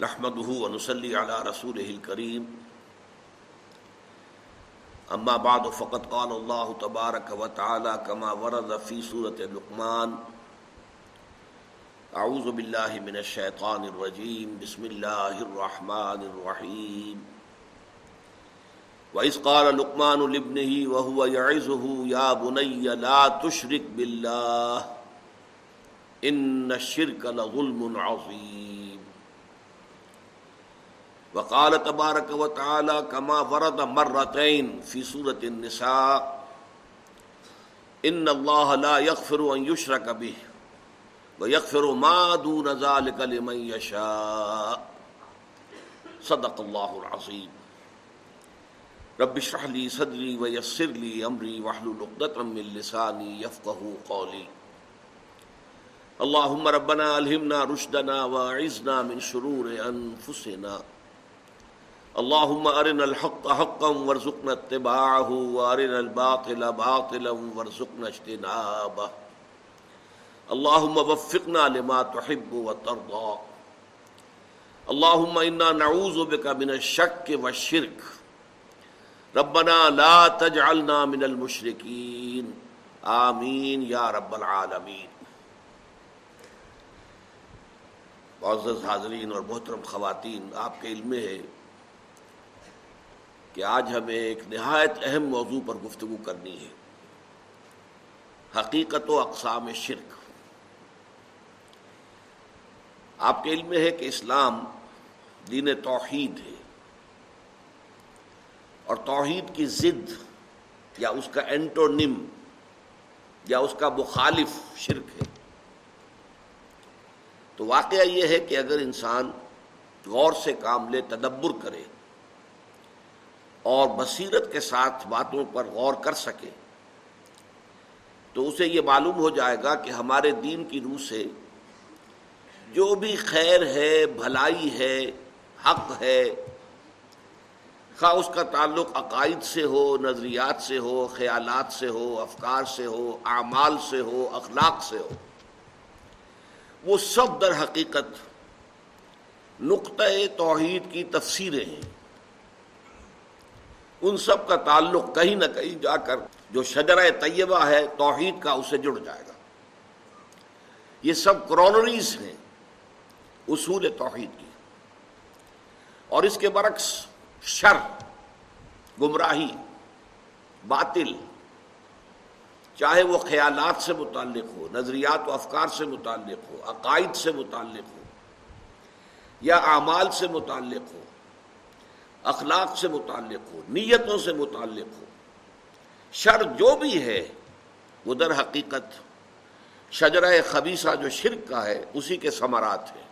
نحمده ونصلي على رسوله الكريم. أما بعد، فقد قال الله تبارك وتعالى كما ورد في سورة لقمان أعوذ بالله من الشيطان الرجيم، بسم الله الرحمن الرحيم. وإذ قال لقمان لابنه وهو يعزه يا بني لا تشرك بالله، إن الشرك لظلم عظيم. وقال تبارک و تعالی کما ورد مرتين في سورة النساء، ان الله لا يغفر ان يشرك به ويغفر ما دون ذلك لمن يشاء صدق الله العظيم رب اشرح لي صدري ويسر لي امري واحلل عقدة من لساني يفقهوا قولي اللهم ربنا الهمنا رشدنا واعذنا من شرور انفسنا. اللهم ارنا الحق حقا وارزقنا اتباعه وارنا الباطل باطلا وارزقنا اجتنابه اللهم وفقنا لما تحب وترضى اللهم انا نعوذ بك من الشك والشرك ربنا لا تجعلنا من المشركين آمین یا رب العالمین معزز حاضرین اور محترم خواتین، آپ کے علم ہے کہ آج ہمیں ایک نہایت اہم موضوع پر گفتگو کرنی ہے۔ حقیقت و اقسام شرک۔ آپ کے علم میں ہے کہ اسلام دین توحید ہے۔ اور توحید کی ضد یا اس کا اینٹونم یا اس کا مخالف شرک ہے۔ تو واقعہ یہ ہے کہ اگر انسان غور سے کام لے، تدبر کرے اور بصیرت کے ساتھ باتوں پر غور کر سکے تو اسے یہ معلوم ہو جائے گا کہ ہمارے دین کی روح سے جو بھی خیر ہے، بھلائی ہے، حق ہے، خواہ اس کا تعلق عقائد سے ہو، نظریات سے ہو، خیالات سے ہو، افکار سے ہو، اعمال سے ہو، اخلاق سے ہو، وہ سب در حقیقت نقطۂ توحید کی تفسیریں ہیں۔ ان سب کا تعلق کہیں نہ کہیں جا کر جو شجرہ طیبہ ہے توحید کا اسے جڑ جائے گا۔ یہ سب کرونریز ہیں اصول توحید کی۔ اور اس کے برعکس شر، گمراہی، باطل، چاہے وہ خیالات سے متعلق ہو، نظریات و افکار سے متعلق ہو، عقائد سے متعلق ہو یا اعمال سے متعلق ہو اخلاق سے متعلق ہو، نیتوں سے متعلق ہو۔ شر جو بھی ہے، وہ در حقیقت شجرہ خبیصہ جو شرک کا ہے، اسی کے ثمرات ہے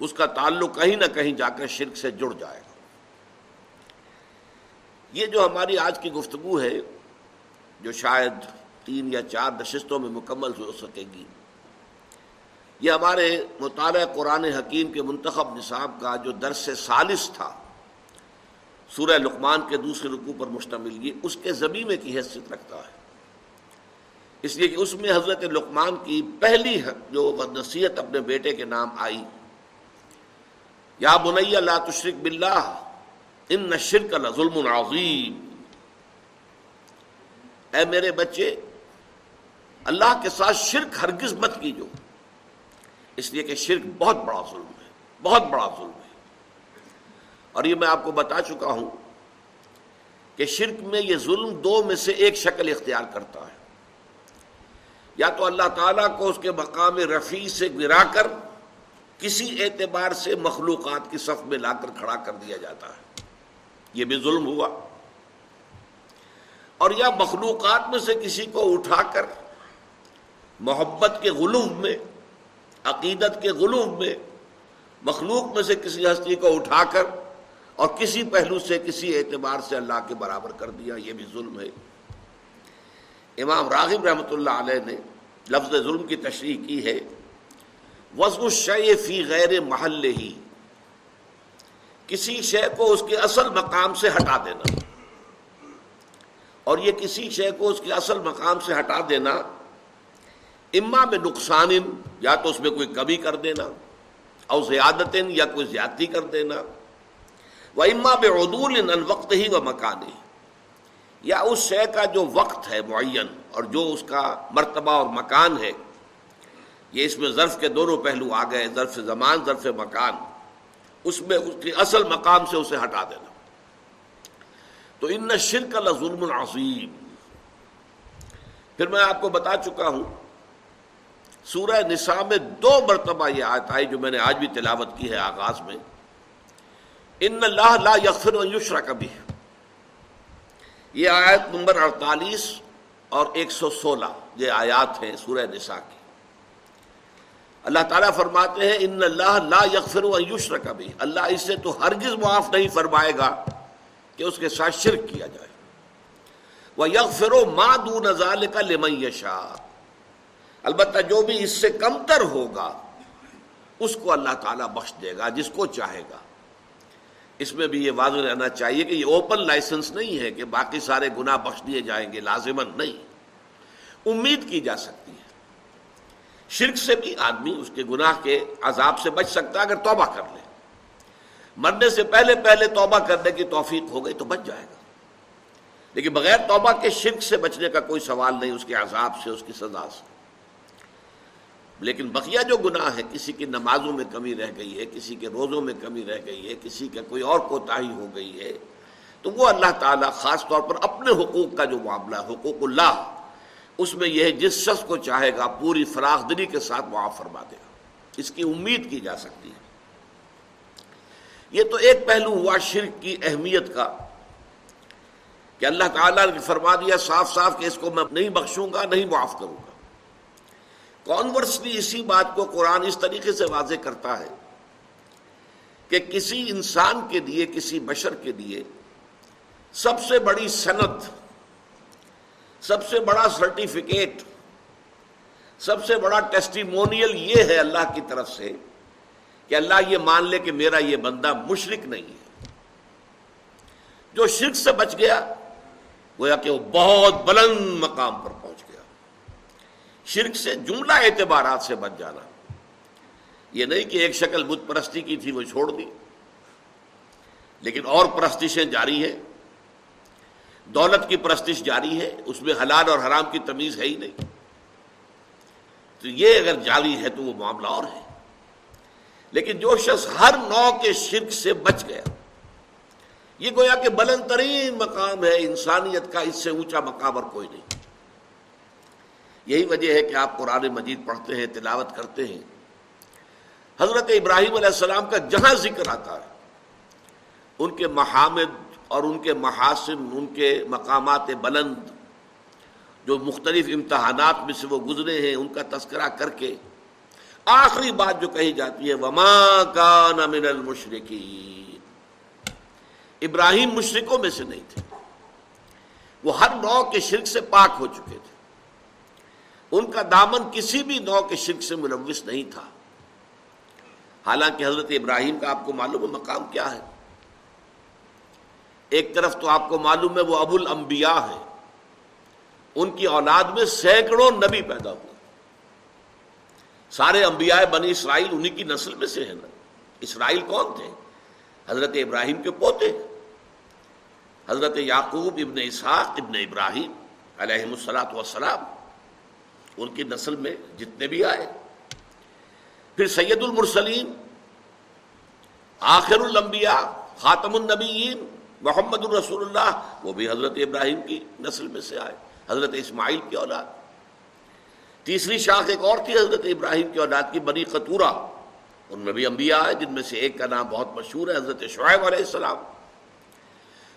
اس کا تعلق کہیں نہ کہیں جا کر شرک سے جڑ جائے گا۔ یہ جو ہماری آج کی گفتگو ہے، جو شاید تین یا چار نشستوں میں مکمل ہو سکے گی، یہ ہمارے مطالعہ قرآن حکیم کے منتخب نصاب کا جو درس سالس تھا سورہ لقمان کے دوسرے رکوع پر مشتمل، یہ اس کے زمین کی حیثیت رکھتا ہے۔ اس لیے کہ اس میں حضرت لقمان کی پہلی جو نصیحت اپنے بیٹے کے نام آئی۔ یا بنیا لا تشرک باللہ، ان شرک ظلم عظیم۔ اے میرے بچے، اللہ کے ساتھ شرک ہرگز مت کیجو۔ اس لیے کہ شرک بہت بڑا ظلم ہے، بہت بڑا ظلم ہے۔ اور یہ میں آپ کو بتا چکا ہوں کہ شرک میں یہ ظلم دو میں سے ایک شکل اختیار کرتا ہے۔ یا تو اللہ تعالیٰ کو اس کے مقام رفیع سے گرا کر کسی اعتبار سے مخلوقات کی صف میں لا کر کھڑا کر دیا جاتا ہے۔ یہ بھی ظلم ہوا۔ اور یا مخلوقات میں سے کسی کو اٹھا کر محبت کے غلوب میں، عقیدت کے غلوب میں، مخلوق میں سے کسی ہستی کو اٹھا کر اور کسی پہلو سے کسی اعتبار سے اللہ کے برابر کر دیا، یہ بھی ظلم ہے۔ امام راغب رحمۃ اللہ علیہ نے لفظ ظلم کی تشریح کی ہے۔ وزن الشے فی غیر محل ہی کسی شے کو اس کے اصل مقام سے ہٹا دینا۔ اور یہ کسی شے کو اس کے اصل مقام سے ہٹا دینا، اما میں نقصان یا تو اس میں کوئی کمی کر دینا اور زیادت، یا کوئی زیادتی کر دینا۔ وہ اما بے عدول وقت ہی و مکان ہی یا اس شے کا جو وقت ہے معین اور جو اس کا مرتبہ اور مکان ہے۔ یہ اس میں ظرف کے دونوں پہلو آ گئے، ظرف زمان، ظرف مکان۔ اس میں اس کی اصل مقام سے اسے ہٹا دینا۔ تو ان شرک اللہ ظلم العظیم پھر میں آپ کو بتا چکا ہوں، سورہ نساء میں دو مرتبہ یہ آیت آئی جو میں نے آج بھی تلاوت کی ہے آغاز میں۔ ان اللہ لا یغفر و یشرا کبھی یہ آیت نمبر اڑتالیس اور ایک سو سولہ، یہ آیات ہیں سورہ نساء کی۔ اللہ تعالیٰ فرماتے ہیں، ان اللہ لا یغفر و یشر کبھی اللہ اس سے تو ہرگز معاف نہیں فرمائے گا کہ اس کے ساتھ شرک کیا جائے۔ وہ یغفر و مادو نظال کا لمشا البتہ جو بھی اس سے کمتر ہوگا، اس کو اللہ تعالیٰ بخش دے گا، جس کو چاہے گا۔ اس میں بھی یہ واضح رہنا چاہیے کہ یہ اوپن لائسنس نہیں ہے کہ باقی سارے گناہ بخش دیے جائیں گے لازمن نہیں۔ امید کی جا سکتی ہے۔ شرک سے بھی آدمی اس کے گناہ کے عذاب سے بچ سکتا ہے اگر توبہ کر لے۔ مرنے سے پہلے پہلے توبہ کرنے کی توفیق ہو گئی تو بچ جائے گا۔ لیکن بغیر توبہ کے شرک سے بچنے کا کوئی سوال نہیں، اس کے عذاب سے، اس کی سزا سے۔ لیکن بقیہ جو گناہ ہے، کسی کی نمازوں میں کمی رہ گئی ہے، کسی کے روزوں میں کمی رہ گئی ہے، کسی کا کوئی اور کوتاہی ہو گئی ہے، تو وہ اللہ تعالیٰ خاص طور پر اپنے حقوق کا جو معاملہ ہے، حقوق اللہ، اس میں یہ جس شخص کو چاہے گا، پوری فراخ دلی کے ساتھ معاف فرما دے گا۔ اس کی امید کی جا سکتی ہے۔ یہ تو ایک پہلو ہوا شرک کی اہمیت کا، کہ اللہ تعالیٰ نے فرما دیا، صاف صاف کہ اس کو میں نہیں بخشوں گا، نہیں معاف کروں گا۔ کانورسلی اسی بات کو قرآن اس طریقے سے واضح کرتا ہے کہ کسی انسان کے لیے، کسی بشر کے لیے سب سے بڑی صنعت، سب سے بڑا سرٹیفکیٹ سب سے بڑا ٹیسٹیمونیل یہ ہے اللہ کی طرف سے کہ اللہ یہ مان لے کہ میرا یہ بندہ مشرق نہیں ہے۔ جو شرک سے بچ گیا، گویا کہ وہ بہت بلند مقام پر شرک سے جملہ اعتبارات سے بچ جانا۔ یہ نہیں کہ ایک شکل بت پرستی کی تھی وہ چھوڑ دی۔ لیکن اور پرستشیں جاری ہیں۔ دولت کی پرستش جاری ہے، اس میں حلال اور حرام کی تمیز ہے ہی نہیں۔ تو یہ اگر جاری ہے تو وہ معاملہ اور ہے۔ لیکن جو شخص ہر نو کے شرک سے بچ گیا، یہ گویا کہ بلند ترین مقام ہے، انسانیت کا اس سے اونچا مقام اور کوئی نہیں۔ یہی وجہ ہے کہ آپ قرآن مجید پڑھتے ہیں، تلاوت کرتے ہیں۔ حضرت ابراہیم علیہ السلام کا جہاں ذکر آتا ہے، ان کے محامد اور ان کے محاسن، ان کے مقامات بلند، جو مختلف امتحانات میں سے وہ گزرے ہیں، ان کا تذکرہ کر کے آخری بات جو کہی جاتی ہے، وما کان من المشرقین ابراہیم مشرقوں میں سے نہیں تھے۔ وہ ہر نو کے شرک سے پاک ہو چکے تھے۔ ان کا دامن کسی بھی نو کے شرک سے ملوث نہیں تھا۔ حالانکہ حضرت ابراہیم کا آپ کو معلوم ہے مقام کیا ہے۔ ایک طرف تو آپ کو معلوم ہے وہ ابو الانبیاء ہے ان کی اولاد میں سینکڑوں نبی پیدا ہوئے۔ سارے انبیاء بنی اسرائیل انہی کی نسل میں سے ہے نا اسرائیل کون تھے؟ حضرت ابراہیم کے پوتے۔ حضرت یعقوب ابن اسحاق ابن ابراہیم علیہ السلاۃ وسلام ان کی نسل میں جتنے بھی آئے۔ پھر سید المرسلین، آخر الانبیاء، خاتم النبیین، محمد الرسول اللہ، وہ بھی حضرت ابراہیم کی نسل میں سے آئے، حضرت اسماعیل کی اولاد۔ تیسری شاخ ایک اور تھی، حضرت ابراہیم کی اولاد کی بنی قطورہ۔ ان میں بھی انبیاء ہے جن میں سے ایک کا نام بہت مشہور ہے، حضرت شعیب علیہ السلام۔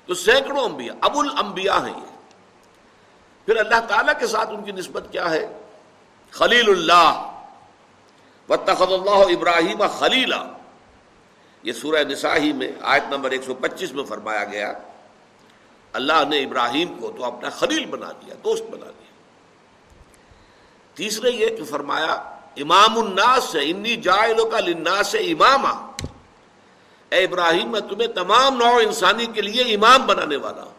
تو سینکڑوں انبیاء ابو الانبیاء ہیں یہ۔ پھر اللہ تعالیٰ کے ساتھ ان کی نسبت کیا ہے؟ خلیل اللہ و تخت اللہ ابراہیم خلیلہ۔ یہ سورہ نساہی میں آیت نمبر ایک سو پچیس میں فرمایا گیا، اللہ نے ابراہیم کو تو اپنا خلیل بنا دیا، دوست بنا دیا۔ تیسرے یہ کہ فرمایا، امام الناس سے انی جائلوں کا لناس سے امام اے ابراہیم، میں تمہیں تمام نو انسانی کے لیے امام بنانے والا ہوں۔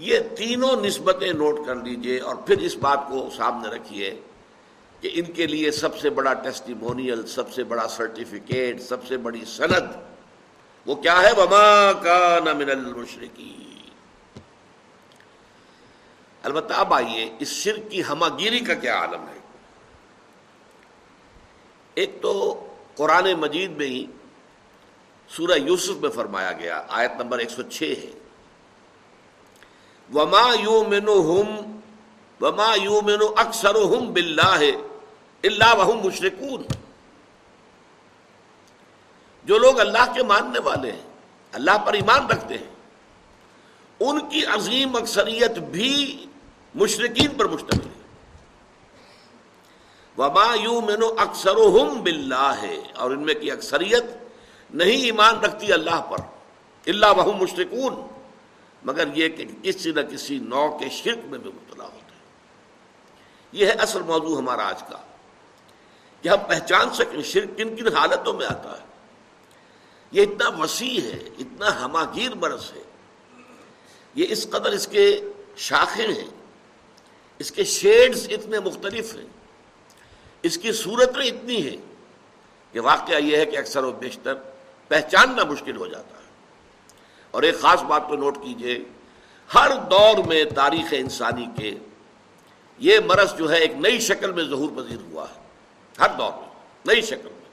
یہ تینوں نسبتیں نوٹ کر لیجیے اور پھر اس بات کو سامنے رکھیے کہ ان کے لیے سب سے بڑا ٹیسٹیمونیل سب سے بڑا سرٹیفکیٹ سب سے بڑی سند وہ کیا ہے؟ وما کا من المشرقی البتہ اب آئیے، اس شرک کی ہمہ گیری کا کیا عالم ہے؟ ایک تو قرآن مجید میں ہی سورہ یوسف میں فرمایا گیا، آیت نمبر ایک سو چھ ہے۔ وما یو مینو ہم وما یو مینو اکثر ہم بلّہ ہے اللہ وحم مشرقون جو لوگ اللہ کے ماننے والے ہیں، اللہ پر ایمان رکھتے ہیں، ان کی عظیم اکثریت بھی مشرقین پر مشتمل ہے۔ وبا یو مینو اکثر ہم ہے اور ان میں کی اکثریت نہیں ایمان رکھتی اللہ پر اللہ وہ مشرقون مگر یہ کہ کسی نہ کسی نو کے شرک میں بھی مبتلا ہوتے ہیں۔ یہ ہے اصل موضوع ہمارا آج کا، کہ ہم پہچان سکیں شرک کن کن حالتوں میں آتا ہے۔ یہ اتنا وسیع ہے، اتنا ہماگیر برس ہے۔ یہ اس قدر اس کے شاخیں ہیں، اس کے شیڈز اتنے مختلف ہیں، اس کی صورتیں اتنی ہیں کہ واقعہ یہ ہے کہ اکثر و بیشتر پہچاننا مشکل ہو جاتا ہے۔ اور ایک خاص بات کو نوٹ کیجیے، ہر دور میں تاریخ انسانی کے یہ مرض جو ہے ایک نئی شکل میں ظہور پذیر ہوا ہے، ہر دور میں نئی شکل میں۔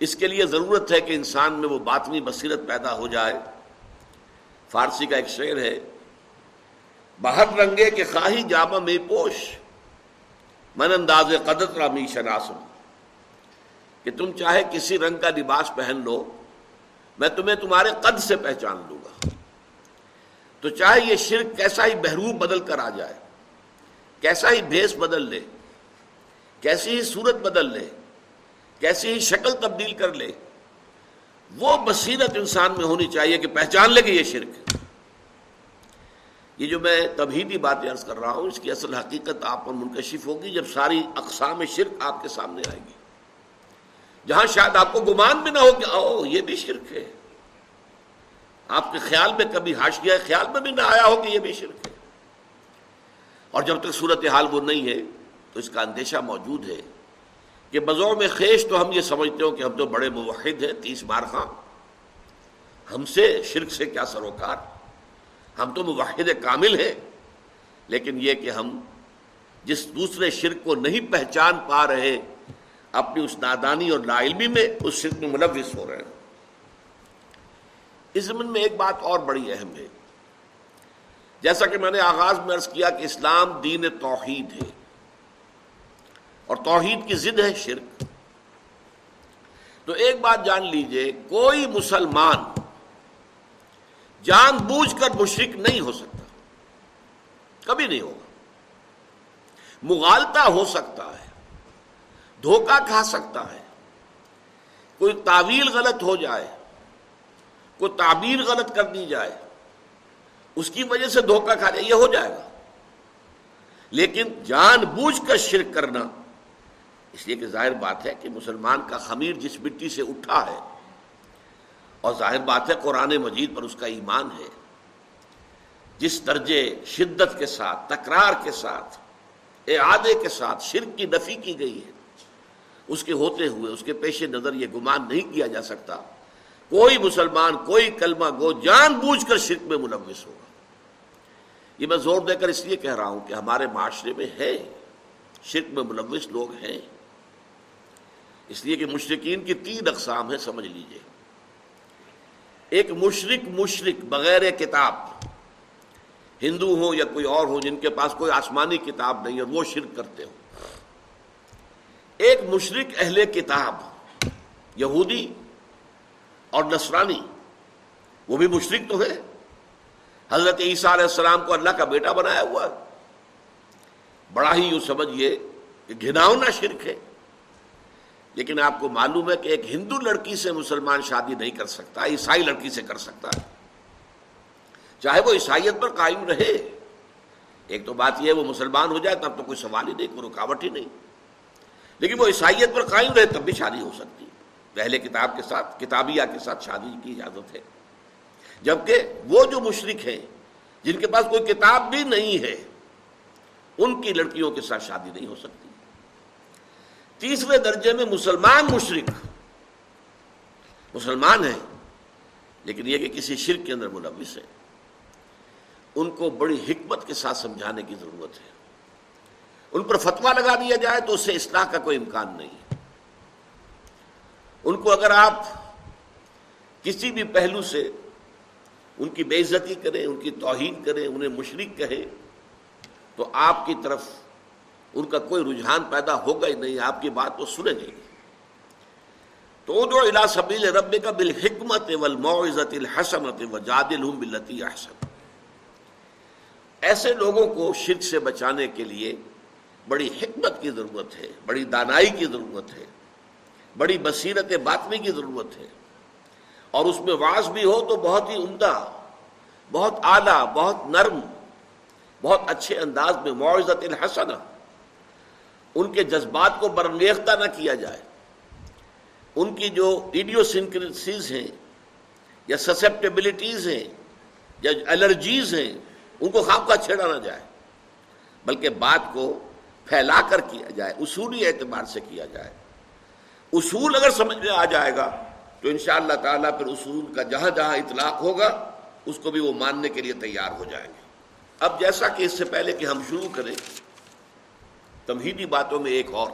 اس کے لیے ضرورت ہے کہ انسان میں وہ باطنی بصیرت پیدا ہو جائے۔ فارسی کا ایک شعر ہے باہر رنگے کے خواہی جامہ میں پوش، من انداز قدت رامی شناسم کہ تم چاہے کسی رنگ کا لباس پہن لو میں تمہیں تمہارے قد سے پہچان لوں گا۔ تو چاہے یہ شرک کیسا ہی بحروب بدل کر آ جائے، کیسا ہی بھیس بدل لے، کیسی ہی صورت بدل لے، کیسی ہی شکل تبدیل کر لے، وہ بصیرت انسان میں ہونی چاہیے کہ پہچان لے کہ یہ شرک یہ جو میں تبھی بات عرض کر رہا ہوں، اس کی اصل حقیقت آپ پر منکشف ہوگی جب ساری اقسام شرک آپ کے سامنے آئے گی۔ جہاں شاید آپ کو گمان بھی نہ ہو کہ او یہ بھی شرک ہے۔ آپ کے خیال میں کبھی ہاش گیا خیال میں بھی نہ آیا ہو کہ یہ بھی شرک ہے۔ اور جب تک صورت حال وہ نہیں ہے، تو اس کا اندیشہ موجود ہے کہ بزور میں خیش تو ہم یہ سمجھتے ہو کہ ہم تو بڑے موحد ہیں، تیس بار خاں۔ ہم سے شرک سے کیا سروکار؟ ہم تو موحد کامل ہیں، لیکن یہ کہ ہم جس دوسرے شرک کو نہیں پہچان پا رہے اپنی اس نادانی اور لا علمی میں اس شرک میں ملوث ہو رہے ہیں۔ اس زمین میں ایک بات اور بڑی اہم ہے۔ جیسا کہ میں نے آغاز میں عرض کیا کہ اسلام دین توحید ہے۔ اور توحید کی ضد ہے شرک۔ تو ایک بات جان لیجیے، کوئی مسلمان جان بوجھ کر مشرق نہیں ہو سکتا۔ کبھی نہیں ہوگا۔ مغالتا ہو سکتا ہے۔ دھوکہ کھا سکتا ہے۔ کوئی تعویل غلط ہو جائے، کوئی تعبیر غلط کر دی جائے، اس کی وجہ سے دھوکہ کھا جائے یہ ہو جائے گا۔ لیکن جان بوجھ کر شرک کرنا، اس لیے کہ ظاہر بات ہے کہ مسلمان کا خمیر جس مٹی سے اٹھا ہے، اور ظاہر بات ہے قرآن مجید پر اس کا ایمان ہے۔ جس درجے شدت کے ساتھ، تکرار کے ساتھ، اعادے کے ساتھ شرک کی نفی کی گئی ہے اس کے ہوتے ہوئے، اس کے پیش نظر یہ گمان نہیں کیا جا سکتا۔ کوئی مسلمان، کوئی کلمہ گو جان بوجھ کر شرک میں ملوث ہوگا۔ یہ میں زور دے کر اس لیے کہہ رہا ہوں کہ ہمارے معاشرے میں ہے شرک میں ملوث لوگ ہیں۔ اس لیے کہ مشرقین کی تین اقسام ہے سمجھ لیجیے۔ ایک مشرق مشرق بغیر کتاب۔ ہندو ہو یا کوئی اور ہو جن کے پاس کوئی آسمانی کتاب نہیں ہے وہ شرک کرتے ہو ایک مشرق اہل کتاب، یہودی اور نصرانی، وہ بھی مشرق تو ہے حضرت عیسیٰ علیہ السلام کو اللہ کا بیٹا بنایا ہوا۔ بڑا ہی یوں سمجھیے کہ گھناؤنا شرک ہے۔ لیکن آپ کو معلوم ہے کہ ایک ہندو لڑکی سے مسلمان شادی نہیں کر سکتا، عیسائی لڑکی سے کر سکتا۔ ہے چاہے وہ عیسائیت پر قائم رہے۔ ایک تو بات یہ ہے وہ مسلمان ہو جائے، تب تو کوئی سوال ہی نہیں، کوئی رکاوٹ ہی نہیں۔ لیکن وہ عیسائیت پر قائم رہے تب بھی شادی ہو سکتی پہلے کتاب کے ساتھ، کتابیہ کے ساتھ شادی کی اجازت ہے۔ جبکہ وہ جو مشرق ہیں، جن کے پاس کوئی کتاب بھی نہیں ہے، ان کی لڑکیوں کے ساتھ شادی نہیں ہو سکتی۔ تیسرے درجے میں مسلمان مشرق مسلمان ہیں، لیکن یہ کہ کسی شرک کے اندر ملوث ہے ان کو بڑی حکمت کے ساتھ سمجھانے کی ضرورت ہے۔ ان پر فتوا لگا دیا جائے تو اس سے اصلاح کا کوئی امکان نہیں ان کو اگر آپ کسی بھی پہلو سے ان کی بے عزتی کریں، ان کی توہین کریں، انہیں مشرق کہیں، تو آپ کی طرف ان کا کوئی رجحان پیدا ہوگا ہی نہیں، آپ کی بات تو سنیں گے۔ تو جو الا سبیل رب کا بالحکمت والموعظت الحسنت وجادلہم باللتی احسن۔ ایسے لوگوں کو شرک سے بچانے کے لیے بڑی حکمت کی ضرورت ہے، بڑی دانائی کی ضرورت ہے، بڑی بصیرت باطنی کی ضرورت ہے۔ اور اس میں واس بھی ہو تو بہت ہی عمدہ، بہت اعلیٰ، بہت نرم، بہت اچھے انداز میں معزت الحسن ان کے جذبات کو برنگیختہ نہ کیا جائے۔ ان کی جو ایڈیو سنکریسیز ہیں یا سسپٹیبلٹیز ہیں یا الرجیز ہیں، ان کو خواب کا چھیڑا نہ جائے۔ بلکہ بات کو پھیلا کر کیا جائے، اصولی اعتبار سے کیا جائے۔ اصول اگر سمجھ میں آ جائے گا، تو ان شاء اللہ تعالیٰ پھر اصول کا جہاں جہاں اطلاق ہوگا، اس کو بھی وہ ماننے کے لیے تیار ہو جائیں گے۔ اب جیسا کہ اس سے پہلے کہ ہم شروع کریں، تمہیدی باتوں میں ایک اور۔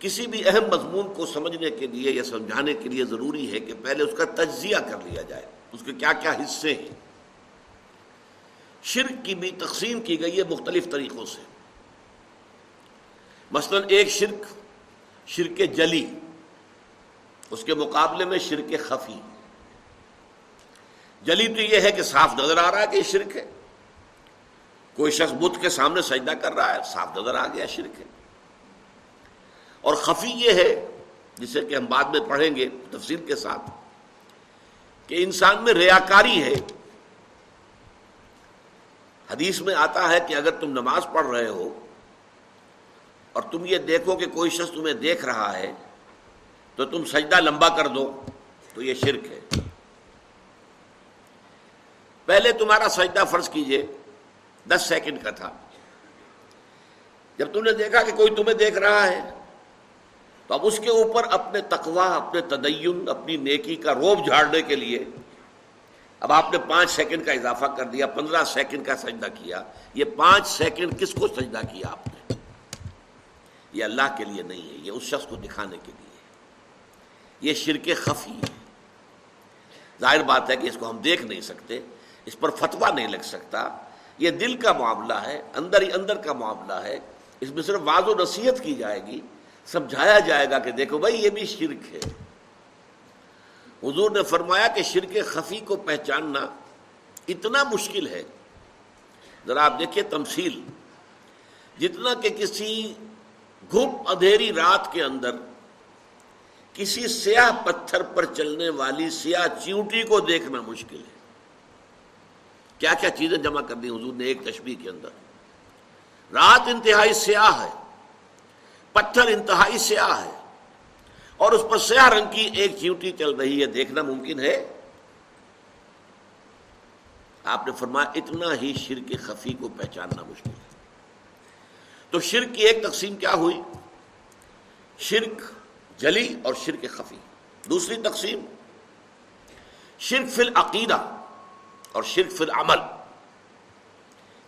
کسی بھی اہم مضمون کو سمجھنے کے لیے یا سمجھانے کے لیے ضروری ہے کہ پہلے اس کا تجزیہ کر لیا جائے۔ اس کے کیا کیا حصے ہیں؟ شرک کی بھی تقسیم کی گئی ہے مختلف طریقوں سے۔ مثلا ایک شرک شرک جلی، اس کے مقابلے میں شرک خفی۔ جلی تو یہ ہے کہ صاف نظر آ رہا ہے کہ یہ شرک ہے۔ کوئی شخص بدھ کے سامنے سجدہ کر رہا ہے، صاف نظر آ گیا، شرک ہے۔ اور خفی یہ ہے، جسے کہ ہم بعد میں پڑھیں گے تفصیل کے ساتھ، کہ انسان میں ریاکاری ہے۔ حدیث میں آتا ہے کہ اگر تم نماز پڑھ رہے ہو اور تم یہ دیکھو کہ کوئی شخص تمہیں دیکھ رہا ہے تو تم سجدہ لمبا کر دو تو یہ شرک ہے۔ پہلے تمہارا سجدہ فرض کیجیے۔ دس سیکنڈ کا تھا۔ جب تم نے دیکھا کہ کوئی تمہیں دیکھ رہا ہے، تو اب اس کے اوپر اپنے تقوا اپنے تدین، اپنی نیکی کا روب جھاڑنے کے لیے اب آپ نے پانچ سیکنڈ کا اضافہ کر دیا، پندرہ سیکنڈ کا سجدہ کیا۔ یہ پانچ سیکنڈ کس کو سجدہ کیا آپ نے؟ یہ اللہ کے لیے نہیں ہے، یہ اس شخص کو دکھانے کے لیے یہ شرک خفی ہے۔ ظاہر بات ہے کہ اس کو ہم دیکھ نہیں سکتے، اس پر فتوا نہیں لگ سکتا۔ یہ دل کا معاملہ ہے، اندر ہی اندر کا معاملہ ہے۔ اس میں صرف واض و نصیحت کی جائے گی، سمجھایا جائے گا کہ دیکھو بھائی، یہ بھی شرک ہے۔ حضور نے فرمایا کہ شرک خفی کو پہچاننا اتنا مشکل ہے۔ ذرا آپ دیکھیے تمثیل۔ جتنا کہ کسی گھپ ادھیری رات کے اندر کسی سیاہ پتھر پر چلنے والی سیاہ چیوٹی کو دیکھنا مشکل ہے۔ کیا کیا چیزیں جمع کر دی حضور نے ایک تشبیح کے اندر۔ رات انتہائی سیاہ ہے، پتھر انتہائی سیاہ ہے، اور اس پر سیاہ رنگ کی ایک چیوٹی چل رہی ہے۔ دیکھنا ممکن ہے۔ آپ نے فرمایا، اتنا ہی شرک خفی کو پہچاننا مشکل ہے۔ تو شرک کی ایک تقسیم کیا ہوئی؟ شرک جلی اور شرک خفی۔ دوسری تقسیم، شرک فی العقیدہ اور شرک فی العمل۔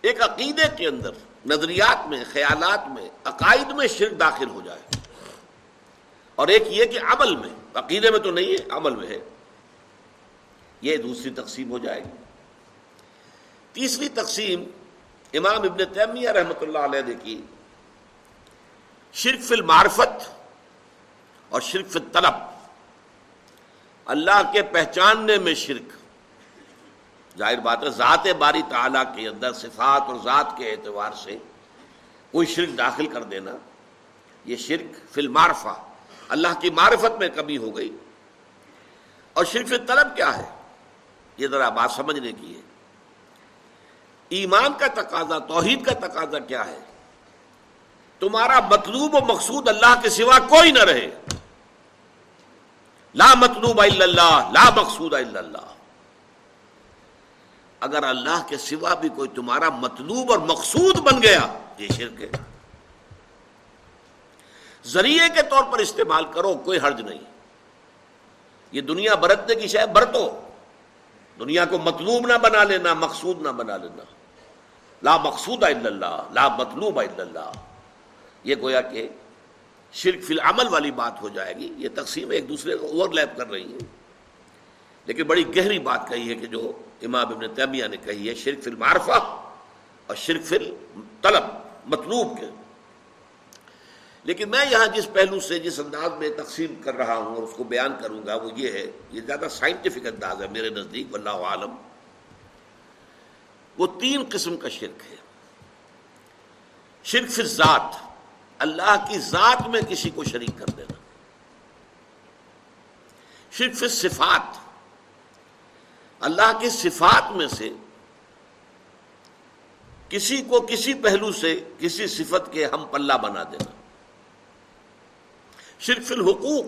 ایک عقیدے کے اندر، نظریات میں، خیالات میں، عقائد میں شرک داخل ہو جائے۔ اور ایک یہ کہ عمل میں، عقیدے میں تو نہیں ہے، عمل میں ہے۔ یہ دوسری تقسیم ہو جائے گی۔ تیسری تقسیم امام ابن تیمیہ رحمۃ اللہ علیہ نے کی، شرک فی المعرفت اور شرک فی طلب اللہ کے پہچاننے میں شرک۔ ظاہر بات ہے، ذات باری تعالیٰ کے اندر صفات اور ذات کے اعتبار سے کوئی شرک داخل کر دینا، یہ شرک فی المعرفہ۔ اللہ کی معرفت میں کمی ہو گئی۔ اور شرک فی طلب کیا ہے؟ یہ ذرا بات سمجھنے کی ہے۔ ایمان کا تقاضا، توحید کا تقاضا کیا ہے؟ تمہارا مطلوب و مقصود اللہ کے سوا کوئی نہ رہے۔ لا مطلوب الا اللہ، لا مقصود الا اللہ۔ اگر اللہ کے سوا بھی کوئی تمہارا مطلوب اور مقصود بن گیا، یہ شرک ہے۔ ذریعے کے طور پر استعمال کرو، کوئی حرج نہیں۔ یہ دنیا برتنے کی شاید برتو۔ دنیا کو مطلوب نہ بنا لینا، مقصود نہ بنا لینا۔ لا مقصود اللہ، لا مطلوب اللہ۔ یہ گویا کہ شرک فی العمل والی بات ہو جائے گی۔ یہ تقسیم ایک دوسرے کو اوور لیپ کر رہی ہے لیکن بڑی گہری بات کہی ہے کہ جو امام ابن تیمیہ نے کہی ہے، شرک فی المعرفہ اور شرک فی طلب مطلوب کے۔ لیکن میں یہاں جس پہلو سے، جس انداز میں تقسیم کر رہا ہوں اور اس کو بیان کروں گا، وہ یہ ہے، یہ زیادہ سائنٹیفک انداز ہے میرے نزدیک اللہ عالم۔ وہ تین قسم کا شرک ہے۔ شرک فی ذات اللہ کی ذات میں کسی کو شریک کر دینا۔ شرک فی صفات اللہ کی صفات میں سے کسی کو کسی پہلو سے کسی صفت کے ہم پلہ بنا دینا۔ شرک فی الحقوق،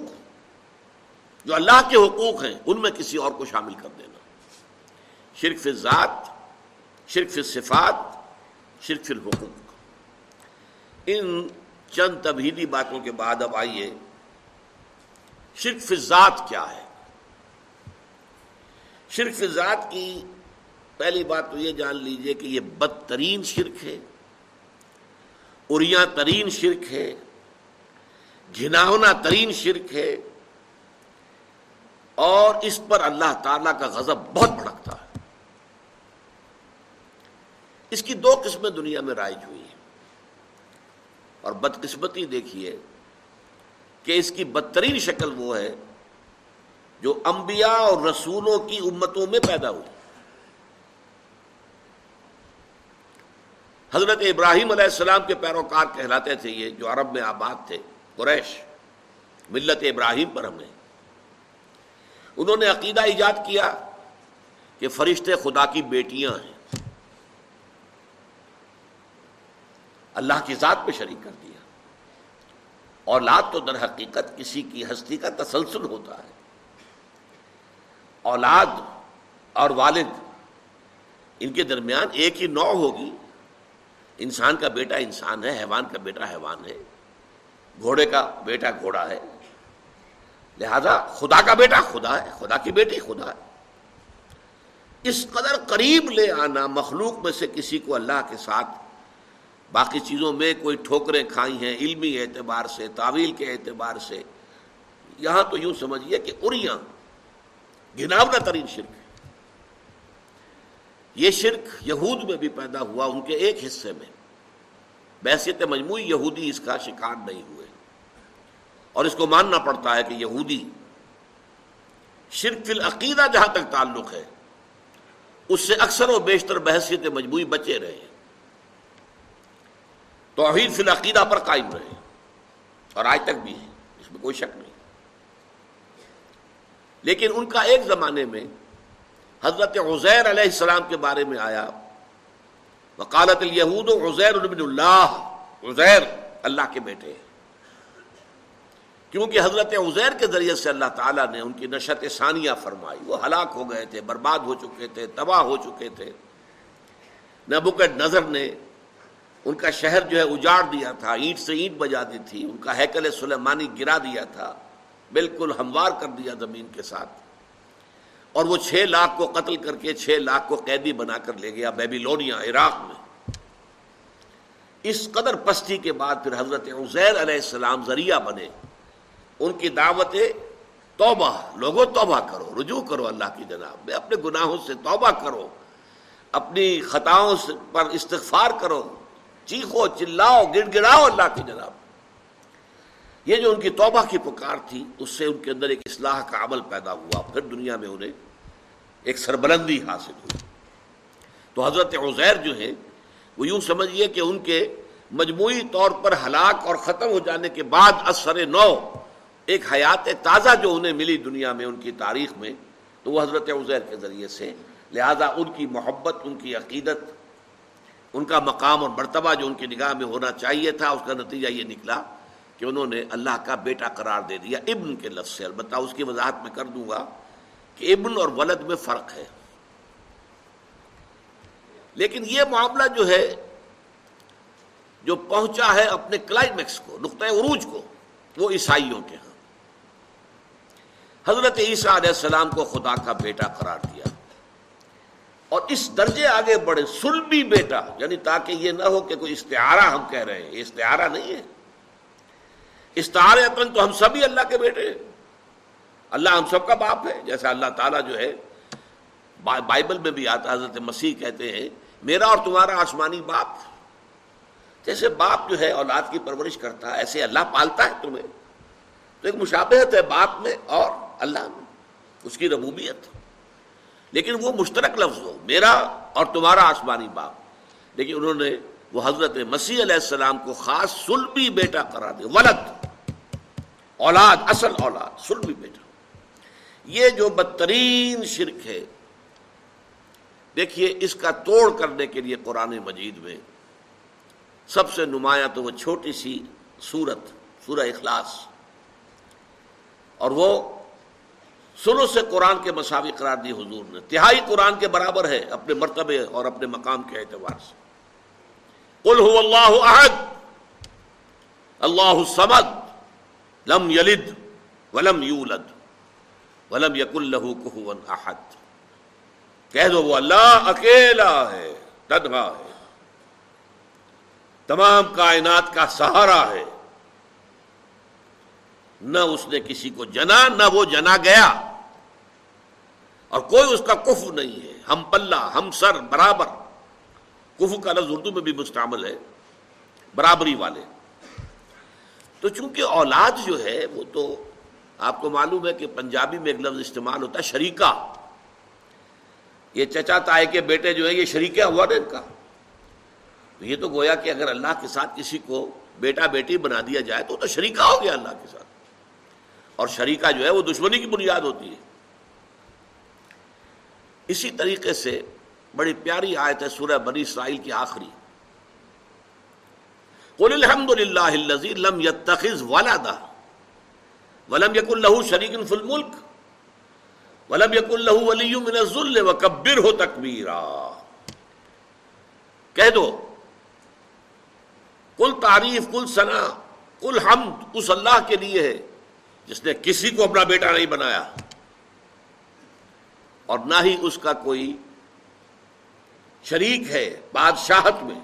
جو اللہ کے حقوق ہیں، ان میں کسی اور کو شامل کر دینا۔ شرک فی ذات شرک فی صفات شرک فی الحقوق۔ ان چند تبہیدی باتوں کے بعد اب آئیے، شرک فی ذات کیا ہے؟ شرک فی ذات کی پہلی بات تو یہ جان لیجیے کہ یہ بدترین شرک ہے اریاں ترین شرک ہے گھناونا ترین شرک ہے، اور اس پر اللہ تعالی کا غضب بہت بھڑکتا ہے۔ اس کی دو قسمیں دنیا میں رائج ہوئی ہیں۔ اور بدقسمتی دیکھیے کہ اس کی بدترین شکل وہ ہے جو انبیاء اور رسولوں کی امتوں میں پیدا ہوئی۔ حضرت ابراہیم علیہ السلام کے پیروکار کہلاتے تھے یہ جو عرب میں آباد تھے، قریش، ملت ابراہیم پر ہم نے۔ انہوں نے عقیدہ ایجاد کیا کہ فرشتے خدا کی بیٹیاں ہیں۔ اللہ کی ذات پہ شریک کر دیا۔ اولاد تو در حقیقت کسی کی ہستی کا تسلسل ہوتا ہے۔ اولاد اور والد، ان کے درمیان ایک ہی نو ہوگی۔ انسان کا بیٹا انسان ہے، حیوان کا بیٹا حیوان ہے۔ گھوڑے کا بیٹا گھوڑا ہے۔ لہذا خدا کا بیٹا خدا ہے، خدا کی بیٹی خدا ہے۔ اس قدر قریب لے آنا مخلوق میں سے کسی کو اللہ کے ساتھ باقی چیزوں میں کوئی ٹھوکریں کھائی ہیں، علمی اعتبار سے، تعویل کے اعتبار سے۔ یہاں تو یوں سمجھیے کہ اریاں گناونا ترین شرک ہے۔ یہ شرک یہود میں بھی پیدا ہوا، ان کے ایک حصے میں۔ بحثیت مجموعی یہودی اس کا شکار نہیں ہوئے۔ اور اس کو ماننا پڑتا ہے کہ یہودی شرک فی العقیدہ جہاں تک تعلق ہے، اس سے اکثر و بیشتر بحثیت مجموعی بچے رہے ہیں۔ توحید فی العقیدہ پر قائم رہے۔ اور آج تک بھی ہے، اس میں کوئی شک نہیں۔ لیکن ان کا ایک زمانے میں حضرت عزیر علیہ السلام کے بارے میں آیا۔ وقالت الیہود عزیر بن اللہ، عزیر اللہ کے بیٹے کیونکہ حضرت عزیر کے ذریعے سے اللہ تعالیٰ نے ان کی نشت ثانیہ فرمائی۔ وہ ہلاک ہو گئے تھے، برباد ہو چکے تھے، تباہ ہو چکے تھے۔ نبوکت نظر نے ان کا شہر جو ہے اجاڑ دیا تھا، اینٹ سے اینٹ بجا دی تھی، ان کا ہیکل سلیمانی گرا دیا تھا، بالکل ہموار کر دیا زمین کے ساتھ۔ اور وہ چھ لاکھ کو قتل کر کے چھ لاکھ کو قیدی بنا کر لے گیا بیبیلونیا، عراق میں۔ اس قدر پستی کے بعد پھر حضرت عزیر علیہ السلام ذریعہ بنے۔ ان کی دعوت توبہ، لوگوں توبہ کرو، رجوع کرو اللہ کی جناب، میں اپنے گناہوں سے توبہ کرو، اپنی خطاؤں پر استغفار کرو۔ چیخو، چلاؤ گڑ گڑاؤ اللہ کی جناب۔ یہ جو ان کی توبہ کی پکار تھی، اس سے ان کے اندر ایک اصلاح کا عمل پیدا ہوا۔ پھر دنیا میں انہیں ایک سربلندی حاصل ہوئی۔ تو حضرت عزیر جو ہے وہ یوں سمجھیے کہ ان کے مجموعی طور پر ہلاک اور ختم ہو جانے کے بعد اثر نو ایک حیات تازہ جو انہیں ملی دنیا میں، ان کی تاریخ میں، تو وہ حضرت عزیر کے ذریعے سے، لہذا ان کی محبت، ان کی عقیدت ان کا مقام اور مرتبہ جو ان کی نگاہ میں ہونا چاہیے تھا، اس کا نتیجہ یہ نکلا کہ انہوں نے اللہ کا بیٹا قرار دے دیا ابن کے لفظ سے۔ البتہ اس کی وضاحت میں کر دوں گا کہ ابن اور ولد میں فرق ہے۔ لیکن یہ معاملہ جو ہے، جو پہنچا ہے اپنے کلائمیکس کو، نقطۂ عروج کو، وہ عیسائیوں کے ہاں۔ حضرت عیسیٰ علیہ السلام کو خدا کا بیٹا قرار دیا۔ اور اس درجے آگے بڑھے سلبی بیٹا یعنی تاکہ یہ نہ ہو کہ کوئی استعارہ ہم کہہ رہے ہیں، یہ استعارہ نہیں ہے۔ استعارے تو ہم سبھی اللہ کے بیٹے ہیں۔ اللہ ہم سب کا باپ ہے، جیسے اللہ تعالیٰ جو ہے بائبل میں بھی آتا، حضرت مسیح کہتے ہیں، میرا اور تمہارا آسمانی باپ۔ جیسے باپ جو ہے، اولاد کی پرورش کرتا ہے، ایسے اللہ پالتا ہے تمہیں۔ تو ایک مشابہت ہے باپ میں اور اللہ میں، اس کی ربوبیت۔ لیکن وہ مشترک لفظ ہو، میرا اور تمہارا آسمانی باپ۔ لیکن انہوں نے وہ حضرت مسیح علیہ السلام کو خاص سلبی بیٹا کرا دے ولد، اولاد، اصل اولاد سلبی بیٹا۔ یہ جو بدترین شرک ہے، دیکھیے، اس کا توڑ کرنے کے لیے قرآن مجید میں سب سے نمایاں تو وہ چھوٹی سی سورت، سورہ اخلاص۔ اور وہ سلو سے قرآن کے مساوی قرار دی حضور نے۔ تہائی قرآن کے برابر ہے اپنے مرتبے اور اپنے مقام کے اعتبار سے۔ قل هو اللہ احد، اللہ سمد لم یلد ولم یولد ولم یق اللہ کہن احد۔ کہہ دو وہ اللہ اکیلا ہے، تنہا ہے۔ تمام کائنات کا سہارا ہے۔ نہ اس نے کسی کو جنا، نہ وہ جنا گیا۔ اور کوئی اس کا کف نہیں ہے۔ ہم پلہ، ہم سر، برابر۔ کف کا لفظ اردو میں بھی مستعمل ہے، برابری والے۔ تو چونکہ اولاد جو ہے، وہ تو آپ کو معلوم ہے کہ پنجابی میں ایک لفظ استعمال ہوتا ہے، شریکہ۔ یہ چچا تائے کے بیٹے جو ہے یہ شریکہ ہوا نا ان کا۔ تو یہ تو گویا کہ اگر اللہ کے ساتھ کسی کو بیٹا بیٹی بنا دیا جائے تو تو شریکہ ہو گیا اللہ کے ساتھ۔ اور شریکہ جو ہے وہ دشمنی کی بنیاد ہوتی ہے۔ اسی طریقے سے بڑی پیاری آیت ہے سورہ بنی اسرائیل کی آخری۔ قل الحمد للہ لم يتخذ ولدا ولم يكن له شريك في الملك ولم يكن له ولي من الذل وكبره تكبيرا۔ کہہ دو، کل تعریف، کل ثنا کل حمد اس اللہ کے لیے ہے۔ جس نے کسی کو اپنا بیٹا نہیں بنایا اور نہ ہی اس کا کوئی شریک ہے بادشاہت میں،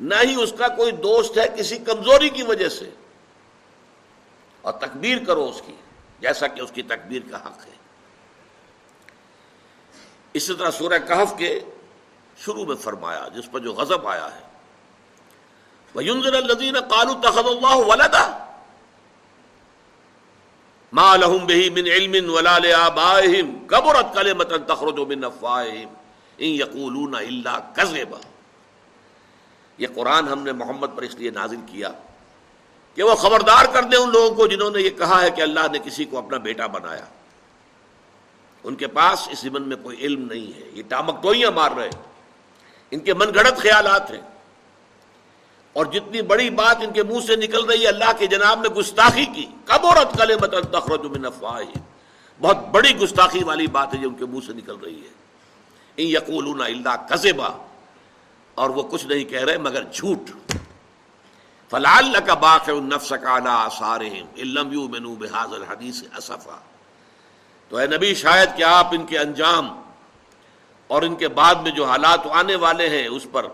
نہ ہی اس کا کوئی دوست ہے کسی کمزوری کی وجہ سے۔ اور تکبیر کرو اس کی، جیسا کہ اس کی تکبیر کا حق ہے۔ اسی طرح سورہ کہف کے شروع میں فرمایا، جس پر جو غضب آیا ہے۔ وہ یونزر الدین کالو تخد اللہ ما لهم به من علم ولا لآبائهم كبرت كلمة تخرج من افواههم ان يقولون الا كذبا۔ یہ قرآن ہم نے محمد پر اس لیے نازل کیا کہ وہ خبردار کر دیں ان لوگوں کو جنہوں نے یہ کہا ہے کہ اللہ نے کسی کو اپنا بیٹا بنایا۔ ان کے پاس اس زمن میں کوئی علم نہیں ہے، یہ ٹامک ٹوئیاں مار رہے ہیں۔ ان کے من گھڑت خیالات ہیں۔ اور جتنی بڑی بات ان کے منہ سے نکل رہی ہے، اللہ کے جناب میں گستاخی کی۔ کب عورت کلے تخرج من بہت بڑی گستاخی والی بات ہے جو ان کے منہ سے نکل رہی ہے۔ ان یقول اللہ کزبا اور وہ کچھ نہیں کہہ رہے، مگر جھوٹ۔ فلال کا باق نفس کا سارے علم یو بحاظ الحدیث اصفا تو اے نبی، شاید کہ آپ ان کے انجام اور ان کے بعد میں جو حالات آنے والے ہیں، اس پر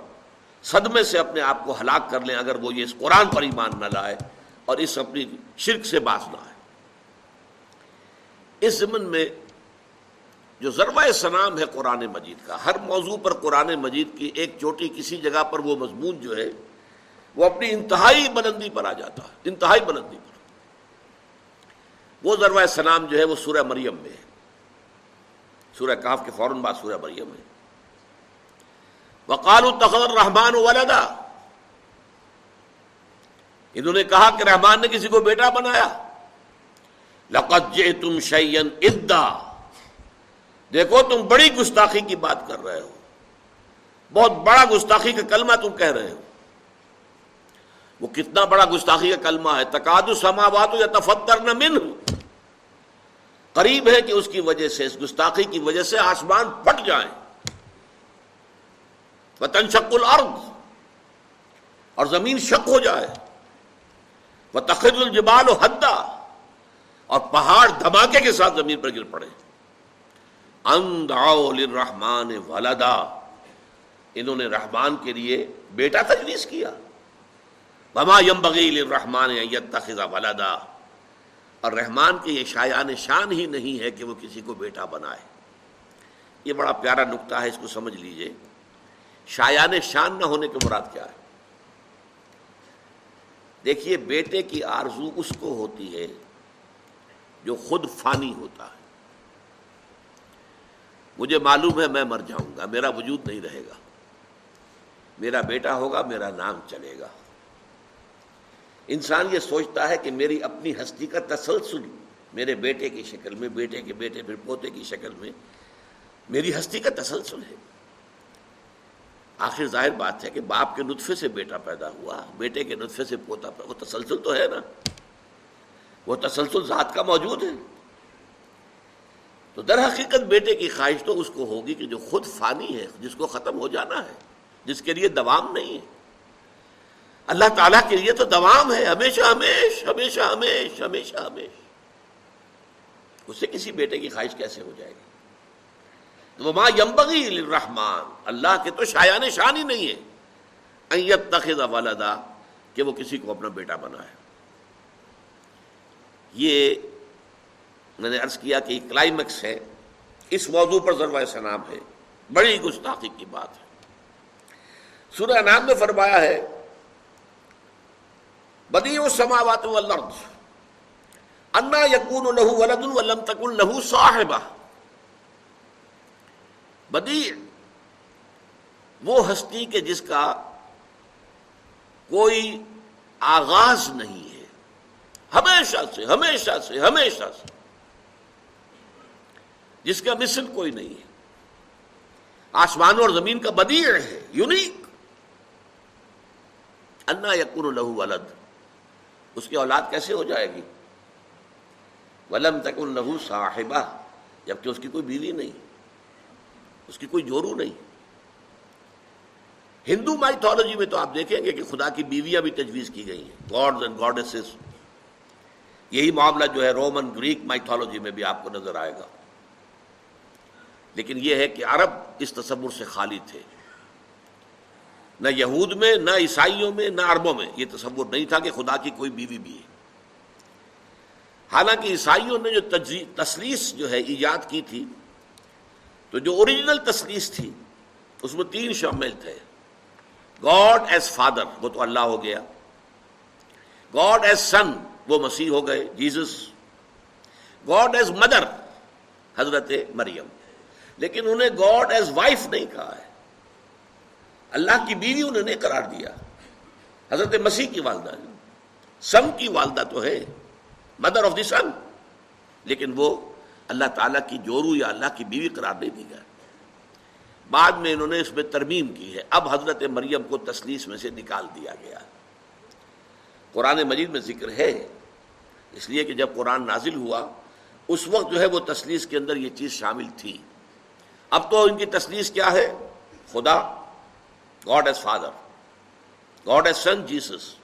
صدمے سے اپنے آپ کو ہلاک کر لیں اگر وہ یہ اس قرآن پر ایمان نہ لائے اور اس اپنی شرک سے باز نہ آئے۔ اس زمن میں جو ضربہ سنام ہے قرآن مجید کا، ہر موضوع پر قرآن مجید کی ایک چوٹی کسی جگہ پر وہ مضمون جو ہے، وہ اپنی انتہائی بلندی پر آ جاتا ہے، انتہائی بلندی پر۔ وہ ذروۂ سنام جو ہے، وہ سورہ مریم میں ہے۔ سورہ کاف کے فوراً بعد سورہ مریم ہے۔ وقال التخر رحمان ولدا۔ انہوں نے کہا کہ رحمان نے کسی کو بیٹا بنایا۔ لقت جے تم شعین ادا۔ دیکھو تم بڑی گستاخی کی بات کر رہے ہو۔ بہت بڑا گستاخی کا کلمہ تم کہہ رہے ہو۔ وہ کتنا بڑا گستاخی کا کلمہ ہے۔ تقاد سماوات یا تفتر نہ من قریب ہے کہ اس کی وجہ سے، اس گستاخی کی وجہ سے آسمان پھٹ جائیں۔ وطن شک الارض، اور زمین شک ہو جائے۔ وہ تخر الجبال و حدا، اور پہاڑ دھماکے کے ساتھ زمین پر گر پڑے۔ رحمان ولدا، انہوں نے رحمان کے لیے بیٹا تجویز کیا۔ وما یم بغیل رحمان ولدا، اور رحمان کے یہ شایان شان ہی نہیں ہے کہ وہ کسی کو بیٹا بنائے۔ یہ بڑا پیارا نقطہ ہے، اس کو سمجھ لیجیے۔ شایان شان نہ ہونے کے مراد کیا ہے؟ دیکھیے بیٹے کی آرزو اس کو ہوتی ہے جو خود فانی ہوتا ہے۔ مجھے معلوم ہے میں مر جاؤں گا، میرا وجود نہیں رہے گا۔ میرا بیٹا ہوگا، میرا نام چلے گا۔ انسان یہ سوچتا ہے کہ میری اپنی ہستی کا تسلسل میرے بیٹے کی شکل میں، بیٹے کے بیٹے پھر پوتے کی شکل میں، میری ہستی کا تسلسل ہے۔ آخر ظاہر بات ہے کہ باپ کے نطفے سے بیٹا پیدا ہوا، بیٹے کے نطفے سے پوتا پیدا، وہ تسلسل تو ہے نا۔ وہ تسلسل ذات کا موجود ہے۔ تو در حقیقت بیٹے کی خواہش تو اس کو ہوگی کہ جو خود فانی ہے، جس کو ختم ہو جانا ہے، جس کے لیے دوام نہیں ہے۔ اللہ تعالیٰ کے لیے تو دوام ہے، ہمیشہ ہمیش ہمیشہ ہمیش ہمیشہ ہمیش اس سے کسی بیٹے کی خواہش کیسے ہو جائے گی؟ تو ماں یمبگی رحمان اللہ کے تو شایان شان ہی نہیں ہے. ایت تخذ والدہ کہ وہ کسی کو اپنا بیٹا بنائے. یہ میں نے عرض کیا کہ یہ کلائمیکس ہے. اس موضوع پر ضرور سلام ہے. بڑی گستاخی کی بات ہے. سورہ نام میں فرمایا ہے بدی و سماوات والارض، انا یقون لہو ولد ولم تکن لہو صاحبہ. بدی وہ ہستی کے جس کا کوئی آغاز نہیں ہے۔ ہمیشہ سے ہمیشہ سے ہمیشہ سے۔ جس کا مثل کوئی نہیں ہے۔ آسمانوں اور زمین کا بدیع ہے، یونیک۔ انا یقر لہو ولد۔ اس کی اولاد کیسے ہو جائے گی؟ ولم تک لہو صاحبہ۔ جبکہ اس کی کوئی بیوی نہیں۔ اس کی کوئی جورو نہیں۔ ہندو مائتھولوجی میں تو آپ دیکھیں گے کہ خدا کی بیویاں بھی تجویز کی گئی ہیں۔ گاڈز اینڈ گاڈیسز یہی معاملہ جو ہے رومن گریک مائتھولوجی میں بھی آپ کو نظر آئے گا۔ لیکن یہ ہے کہ عرب اس تصور سے خالی تھے۔ نہ یہود میں، نہ عیسائیوں میں، نہ عربوں میں یہ تصور نہیں تھا کہ خدا کی کوئی بیوی بھی ہے۔ حالانکہ عیسائیوں نے جو تسلیس جو ہے ایجاد کی تھی تو جو اوریجنل تسلیس تھی، اس میں تین شامل تھے۔ گاڈ ایز فادر وہ تو اللہ ہو گیا۔ گاڈ ایز سن وہ مسیح ہو گئے جیزس گاڈ ایز مدر حضرت مریم۔ لیکن انہیں گاڈ ایز وائف نہیں کہا ہے۔ اللہ کی بیوی انہوں نے قرار دیا۔ حضرت مسیح کی والدہ۔ سم کی والدہ تو ہے۔ مدر آف دی سن لیکن وہ اللہ تعالیٰ کی جورو یا اللہ کی بیوی قرار نہیں دی گیا بعد میں انہوں نے اس میں ترمیم کی ہے۔ اب حضرت مریم کو تسلیس میں سے نکال دیا گیا۔ قرآن مجید میں ذکر ہے۔ اس لیے کہ جب قرآن نازل ہوا، اس وقت جو ہے وہ تسلیس کے اندر یہ چیز شامل تھی۔ اب تو ان کی تصدیق کیا ہے؟ خدا God is father God is son Jesus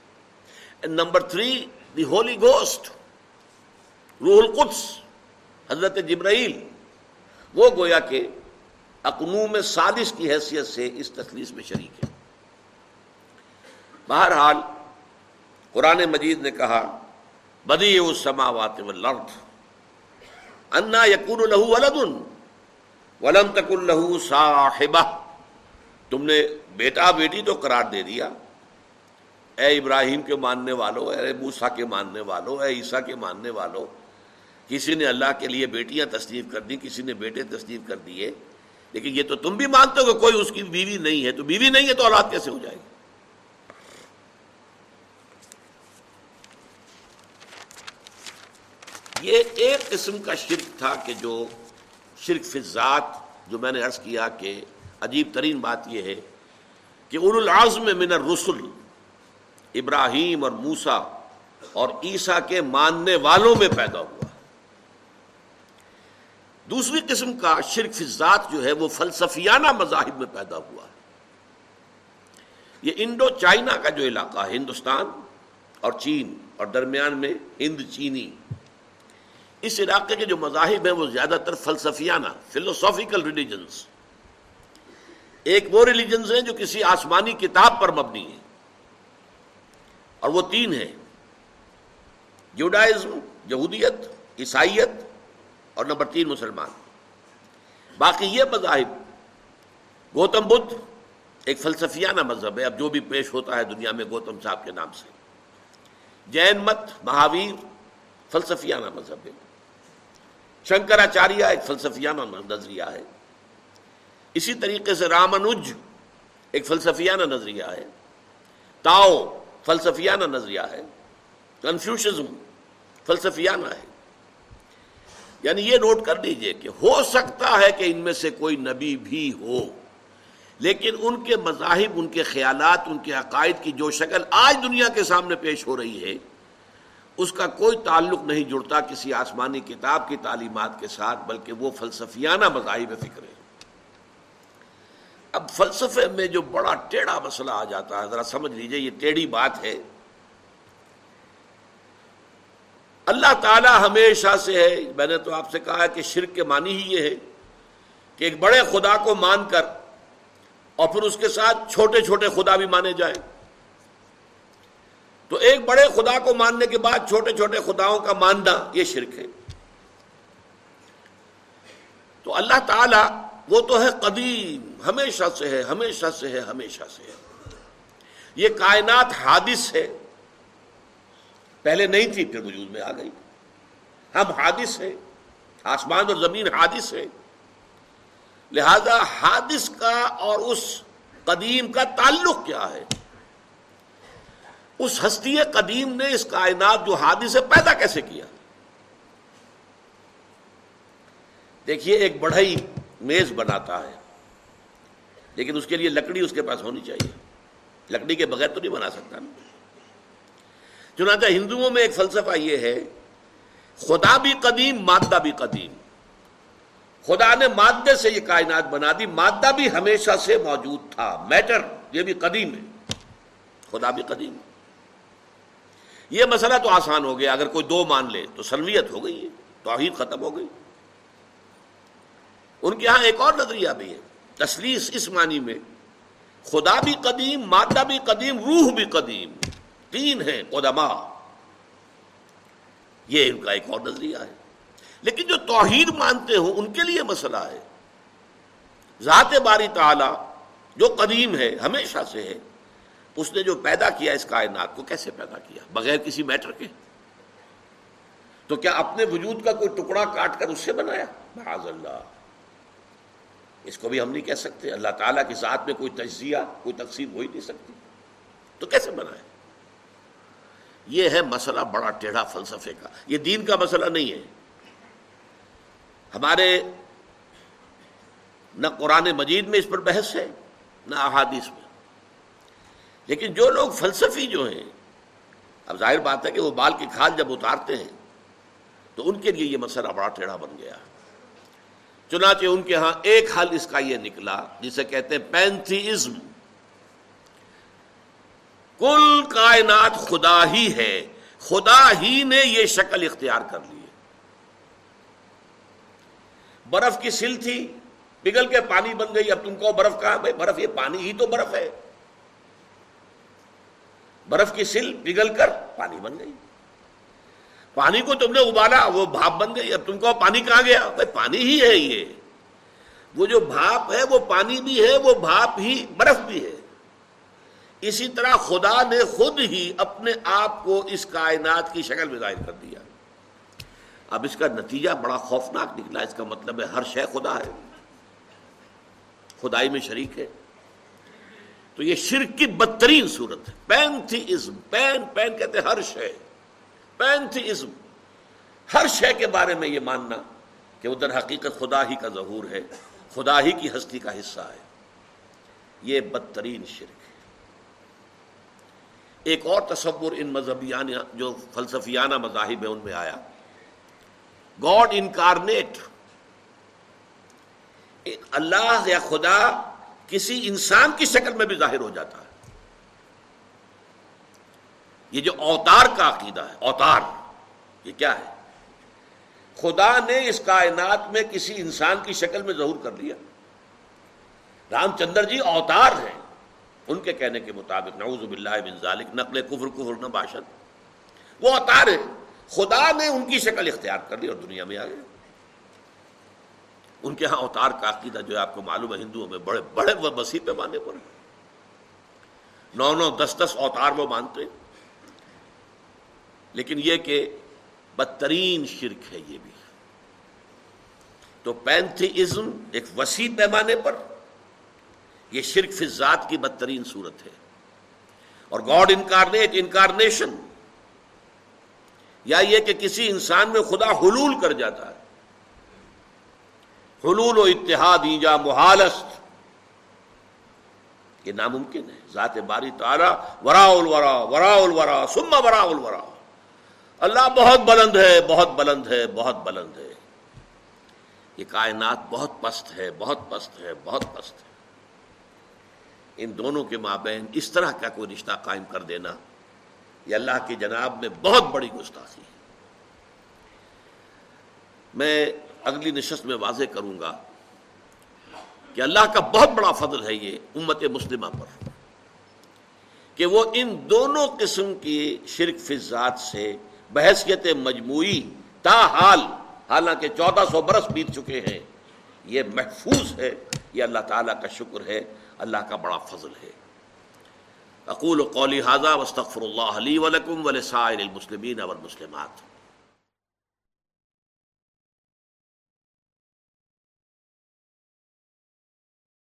number three the Holy Ghost روح القدس حضرت جبرائیل، وہ گویا کہ اقنوم سادش کی حیثیت سے اس تخلیص میں شریک ہے بہرحال، قرآن مجید نے کہا بدی اس سماوات انا یقون لہو ولدن ولم تک اللہ صاحبہ۔ تم نے بیٹا بیٹی تو قرار دے دیا۔ اے ابراہیم کے ماننے والوں اے موسا کے ماننے والوں اے عیسیٰ کے ماننے والوں کسی نے اللہ کے لیے بیٹیاں تصدیق کر دی، کسی نے بیٹے تصدیق کر دیے۔ لیکن یہ تو تم بھی مانتے ہو کہ کوئی اس کی بیوی نہیں ہے۔ تو بیوی نہیں ہے تو اولاد کیسے ہو جائے گی؟ یہ ایک قسم کا شرک تھا کہ جو شرک فضات جو میں نے عرض کیا کہ عجیب ترین بات یہ ہے کہ ار العظم من الرسل، ابراہیم اور موسا اور عیسیٰ کے ماننے والوں میں پیدا ہوا۔ دوسری قسم کا شرک فضات جو ہے وہ فلسفیانہ مذاہب میں پیدا ہوا ہے۔ یہ انڈو چائنا کا جو علاقہ ہے، ہندوستان اور چین اور درمیان میں ہند چینی۔ اس علاقے کے جو مذاہب ہیں وہ زیادہ تر فلسفیانہ فلوسافیکل ریلیجنس ایک وہ ریلیجنس ہیں جو کسی آسمانی کتاب پر مبنی ہے اور وہ تین ہیں، جوڈائزم، یہودیت، عیسائیت اور نمبر تین مسلمان۔ باقی یہ مذاہب، گوتم بدھ ایک فلسفیانہ مذہب ہے، اب جو بھی پیش ہوتا ہے دنیا میں گوتم صاحب کے نام سے۔ جین مت، مہاویر، فلسفیانہ مذہب ہے۔ شنکراچاریہ ایک فلسفیانہ نظریہ ہے۔ اسی طریقے سے رامنج ایک فلسفیانہ نظریہ ہے۔ تاؤ فلسفیانہ نظریہ ہے۔ کنفیوشزم فلسفیانہ ہے۔ یعنی یہ نوٹ کر لیجیے کہ ہو سکتا ہے کہ ان میں سے کوئی نبی بھی ہو، لیکن ان کے مذاہب، ان کے خیالات، ان کے عقائد کی جو شکل آج دنیا کے سامنے پیش ہو رہی ہے، اس کا کوئی تعلق نہیں جڑتا کسی آسمانی کتاب کی تعلیمات کے ساتھ، بلکہ وہ فلسفیانہ مذاہب فکر ہے اب فلسفے میں جو بڑا ٹیڑھا مسئلہ آ جاتا ہے، ذرا سمجھ لیجیے، یہ ٹیڑھی بات ہے۔ اللہ تعالی ہمیشہ سے ہے۔ میں نے تو آپ سے کہا کہ شرک کے معنی ہی یہ ہے کہ ایک بڑے خدا کو مان کر اور پھر اس کے ساتھ چھوٹے چھوٹے خدا بھی مانے جائیں۔ تو ایک بڑے خدا کو ماننے کے بعد چھوٹے چھوٹے خداؤں کا ماننا یہ شرک ہے۔ تو اللہ تعالی وہ تو ہے قدیم، ہمیشہ سے ہے، ہمیشہ سے ہے، ہمیشہ سے ہے۔ یہ کائنات حادث ہے۔ پہلے نہیں تھی، پھر وجود میں آ گئی۔ ہم حادث ہیں، آسمان اور زمین حادث ہے لہذا حادث کا اور اس قدیم کا تعلق کیا ہے؟ اس ہستی قدیم نے اس کائنات جو حادث ہے پیدا کیسے کیا؟ دیکھیے، ایک بڑھئی میز بناتا ہے، لیکن اس کے لیے لکڑی اس کے پاس ہونی چاہیے۔ لکڑی کے بغیر تو نہیں بنا سکتا۔ نا چنانچہ ہندوؤں میں ایک فلسفہ یہ ہے، خدا بھی قدیم، مادہ بھی قدیم۔ خدا نے مادے سے یہ کائنات بنا دی، مادہ بھی ہمیشہ سے موجود تھا میٹر یہ بھی قدیم ہے۔ خدا بھی قدیم۔ یہ مسئلہ تو آسان ہو گیا، اگر کوئی دو مان لے تو سلویت ہو گئی ہے، توحید ختم ہو گئی۔ ان کے ہاں ایک اور نظریہ بھی ہے تسلیس اس معنی میں، خدا بھی قدیم، مادہ بھی قدیم، روح بھی قدیم۔ تین ہیں قدما یہ ان کا ایک اور نظریہ ہے۔ لیکن جو توحید مانتے ہو ان کے لیے مسئلہ ہے۔ ذات باری تعالی جو قدیم ہے، ہمیشہ سے ہے۔ اس نے جو پیدا کیا اس کائنات کو، کیسے پیدا کیا؟ بغیر کسی میٹر کے۔ تو کیا اپنے وجود کا کوئی ٹکڑا کاٹ کر اس سے بنایا؟ معاذ اللہ۔ اس کو بھی ہم نہیں کہہ سکتے۔ اللہ تعالیٰ کی ذات میں کوئی تجزیہ، کوئی تقسیم ہو ہی نہیں سکتی۔ تو کیسے بنائے یہ ہے مسئلہ بڑا ٹیڑھا فلسفے کا۔ یہ دین کا مسئلہ نہیں ہے۔ ہمارے نہ قرآن مجید میں اس پر بحث ہے، نہ احادیث میں۔ لیکن جو لوگ فلسفی جو ہیں، اب ظاہر بات ہے کہ وہ بال کی کھال جب اتارتے ہیں، تو ان کے لیے یہ مسئلہ بڑا ٹیڑھا بن گیا۔ چنانچہ ان کے ہاں ایک حل اس کا یہ نکلا، جسے کہتے ہیں پینتھیزم کل کائنات خدا ہی ہے۔ خدا ہی نے یہ شکل اختیار کر لی ہے۔ برف کی سل تھی، پگھل کے پانی بن گئی۔ اب تم کو برف کہاں؟ بھائی برف یہ پانی ہی تو برف ہے۔ برف کی سل پگھل کر پانی بن گئی۔ پانی کو تم نے ابالا، وہ بھاپ بن گئی۔ اب تم کو پانی کہاں گیا؟ بھائی پانی ہی ہے یہ۔ وہ جو بھاپ ہے وہ پانی بھی ہے، وہ بھاپ ہی برف بھی ہے۔ اسی طرح خدا نے خود ہی اپنے آپ کو اس کائنات کی شکل میں ظاہر کر دیا۔ اب اس کا نتیجہ بڑا خوفناک نکلا۔ اس کا مطلب ہے ہر شے خدا ہے۔ خدائی میں شریک ہے۔ تو یہ شرک کی بدترین صورت ہے۔ پینتھیزم پین پین کہتے ہر شے۔ پینتھیزم ہر شے کے بارے میں یہ ماننا کہ ادھر حقیقت خدا ہی کا ظہور ہے۔ خدا ہی کی ہستی کا حصہ ہے۔ یہ بدترین شرک ہے۔ ایک اور تصور ان مذہبیانہ جو فلسفیانہ مذاہب ہے ان میں آیا۔ گاڈ انکارنیٹ اللہ یا خدا کسی انسان کی شکل میں بھی ظاہر ہو جاتا ہے۔ یہ جو اوتار کا عقیدہ ہے، اوتار، یہ کیا ہے؟ خدا نے اس کائنات میں کسی انسان کی شکل میں ظہور کر لیا۔ رام چندر جی اوتار ہیں۔ ان کے کہنے کے مطابق، نعوذ باللہ من ذالک، نقل کفر کفر نہ باشد۔ وہ اوتار ہے، خدا نے ان کی شکل اختیار کر لی اور دنیا میں آ گئے۔ ان کے ہاں اوتار کا عقیدہ جو ہے، آپ کو معلوم ہے، ہندوؤں میں بڑے بڑے وسیع پیمانے پر نو نو، دس دس اوتار وہ مانتے لیکن یہ کہ بدترین شرک ہے یہ بھی۔ تو پینتھیزم ایک وسیع پیمانے پر یہ شرک فی ذات کی بدترین صورت ہے۔ اور گاڈ انکارنیٹ، انکارنیشن۔ یا یہ کہ کسی انسان میں خدا حلول کر جاتا ہے۔ حلول و اتحاد ایجا محالست۔ یہ ناممکن ہے۔ ذات باری تعالی ورا الورا ورا الورا سما ورا الورا اللہ بہت بلند ہے، بہت بلند ہے، بہت بلند ہے۔ یہ کائنات بہت پست ہے، بہت پست ہے، بہت پست ہے۔ ان دونوں کے مابین اس طرح کا کوئی رشتہ قائم کر دینا یہ اللہ کی جناب میں بہت بڑی گستاخی ہے۔ میں اگلی نشست میں واضح کروں گا کہ اللہ کا بہت بڑا فضل ہے یہ امت مسلمہ پر کہ وہ ان دونوں قسم کی شرک فضات سے بحثیت مجموعی تا حال، حالانکہ چودہ سو برس بیت چکے ہیں، یہ محفوظ ہے، یہ اللہ تعالیٰ کا شکر ہے۔ اللہ کا بڑا فضل ہے۔ اقول قولی حاضہ وسطر اللہ علی ولکم ولسائر المسلمین والمسلمات۔